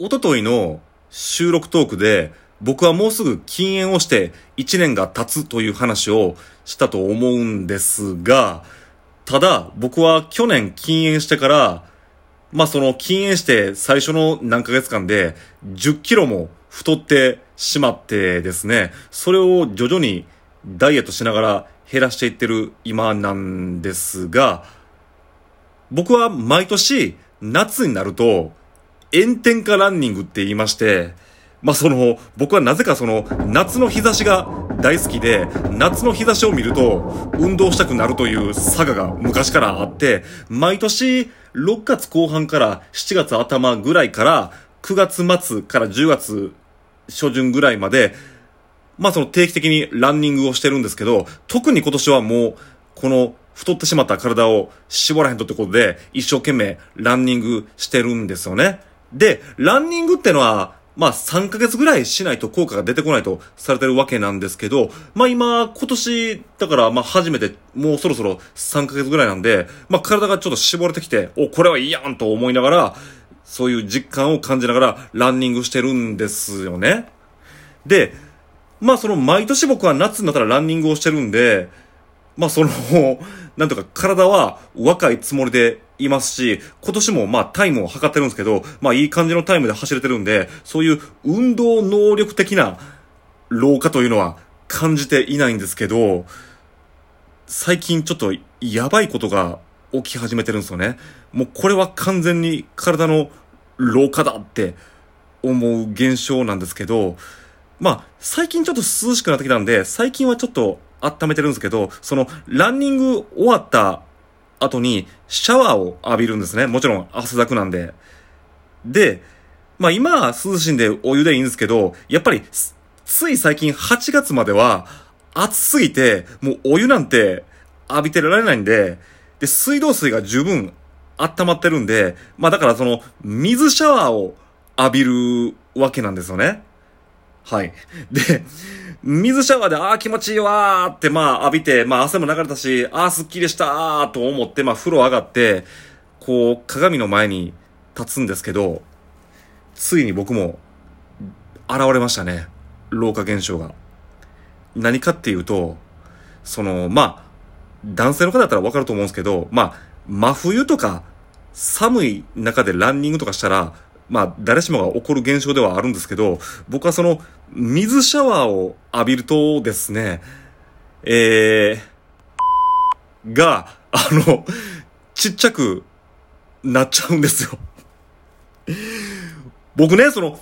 おとといの収録トークで、僕はもうすぐ禁煙をして1年が経つという話をしたと思うんですが、ただ僕は去年禁煙してから、まあその禁煙して最初の何ヶ月間で10キロも太ってしまってですね、それを徐々にダイエットしながら減らしていってる今なんですが、僕は毎年夏になると炎天下ランニングって言いまして、まあその、僕はなぜかその、夏の日差しが大好きで、夏の日差しを見ると、運動したくなるという差がが昔からあって、毎年、6月後半から7月頭ぐらいから、9月末から10月初旬ぐらいまで、まあその定期的にランニングをしてるんですけど、特に今年はもう、この太ってしまった体を絞らへんとってことで、一生懸命ランニングしてるんですよね。で、ランニングってのは、まあ3ヶ月ぐらいしないと効果が出てこないとされてるわけなんですけど、まあ今、今年、だからまあ初めて、もうそろそろ3ヶ月ぐらいなんで、まあ体がちょっと絞れてきて、お、これはいいやんと思いながら、そういう実感を感じながらランニングしてるんですよね。で、まあその毎年僕は夏になったらランニングをしてるんで、まあその、なんとか体は若いつもりでいますし、今年もまあタイムを測ってるんですけど、まあいい感じのタイムで走れてるんで、そういう運動能力的な老化というのは感じていないんですけど、最近ちょっとやばいことが起き始めてるんですよね。もうこれは完全に体の老化だって思う現象なんですけど、まあ最近ちょっと涼しくなってきたんで、最近はちょっと温めてるんですけど、その、ランニング終わった後に、シャワーを浴びるんですね。もちろん、汗だくなんで。で、まあ今は涼しいんでお湯でいいんですけど、やっぱり、つい最近8月までは、暑すぎて、もうお湯なんて浴びてられないんで、で、水道水が十分温まってるんで、まあだからその、水シャワーを浴びるわけなんですよね。はい。で、水シャワーで、ああ、気持ちいいわーって、まあ、浴びて、まあ、汗も流れたし、ああ、すっきりしたーと思って、まあ、風呂上がって、こう、鏡の前に立つんですけど、ついに僕も、現れましたね。老化現象が。何かっていうと、その、まあ、男性の方だったらわかると思うんですけど、まあ、真冬とか、寒い中でランニングとかしたら、まあ、誰しもが起こる現象ではあるんですけど、僕はその、水シャワーを浴びるとですね、えー、が、あの、ちっちゃくなっちゃうんですよ。僕ね、その、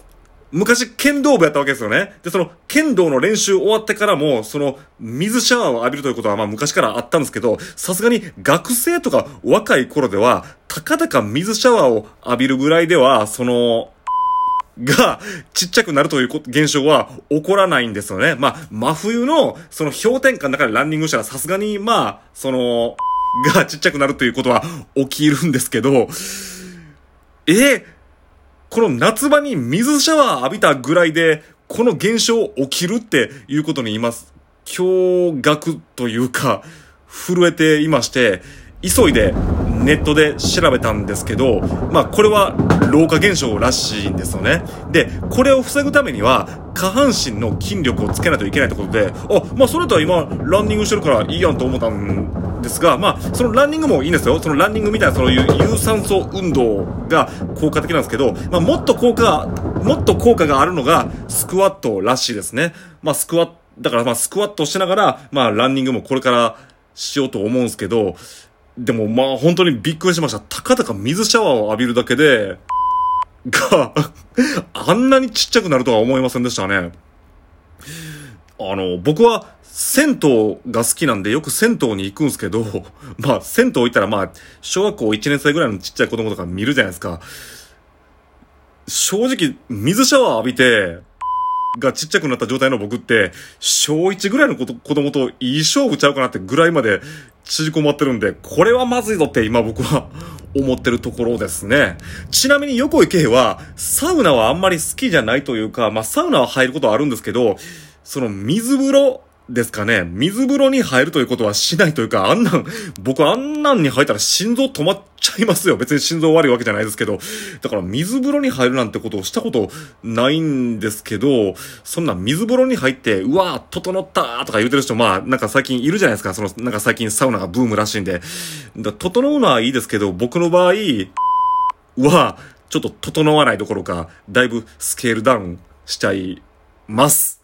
昔剣道部やったわけですよね。で、その剣道の練習終わってからも、その水シャワーを浴びるということはまあ昔からあったんですけど、さすがに学生とか若い頃では、たかだか水シャワーを浴びるぐらいでは、その、が、ちっちゃくなるという現象は起こらないんですよね。まあ、真冬の、その氷点下の中でランニングしたらさすがに、まあ、その、がちっちゃくなるということは起きるんですけど、えこの夏場に水シャワー浴びたぐらいで、この現象起きるっていうことに言います。驚愕というか、震えていまして、急いでネットで調べたんですけど、まあこれは老化現象らしいんですよね。で、これを防ぐためには、下半身の筋力をつけないといけないってことで、あ、まあそれとは今、ランニングしてるからいいやんと思ったんですが、まあそのランニングもいいんですよ。そのランニングみたいなそういう有酸素運動が効果的なんですけど、まあもっと効果、もっと効果があるのがスクワットらしいですね。まあスクワット、だからまあスクワットしながら、まあランニングもこれからしようと思うんですけど、でもまあ本当にびっくりしました。たかたか水シャワーを浴びるだけで、が、あんなにちっちゃくなるとは思いませんでしたね。あの、僕は銭湯が好きなんでよく銭湯に行くんですけど、まあ銭湯行ったらまあ小学校1年生ぐらいのちっちゃい子供とか見るじゃないですか。正直水シャワー浴びて、がちっちゃくなった状態の僕って、小1ぐらいの子供といい勝負ちゃうかなってぐらいまで縮こまってるんで、これはまずいぞって今僕は思ってるところですね。ちなみに横井圭は、サウナはあんまり好きじゃないというか、まあサウナは入ることはあるんですけど、その水風呂ですかね。水風呂に入るということはしないというか、あんなん、僕あんなんに入ったら心臓止まっちゃいますよ。別に心臓悪いわけじゃないですけど。だから水風呂に入るなんてことをしたことないんですけど、そんな水風呂に入って、うわー、整ったとか言うてる人、まあ、なんか最近いるじゃないですか。その、なんか最近サウナがブームらしいんで。だ整うのはいいですけど、僕の場合、は、ちょっと整わないどころか、だいぶスケールダウンしちゃいます。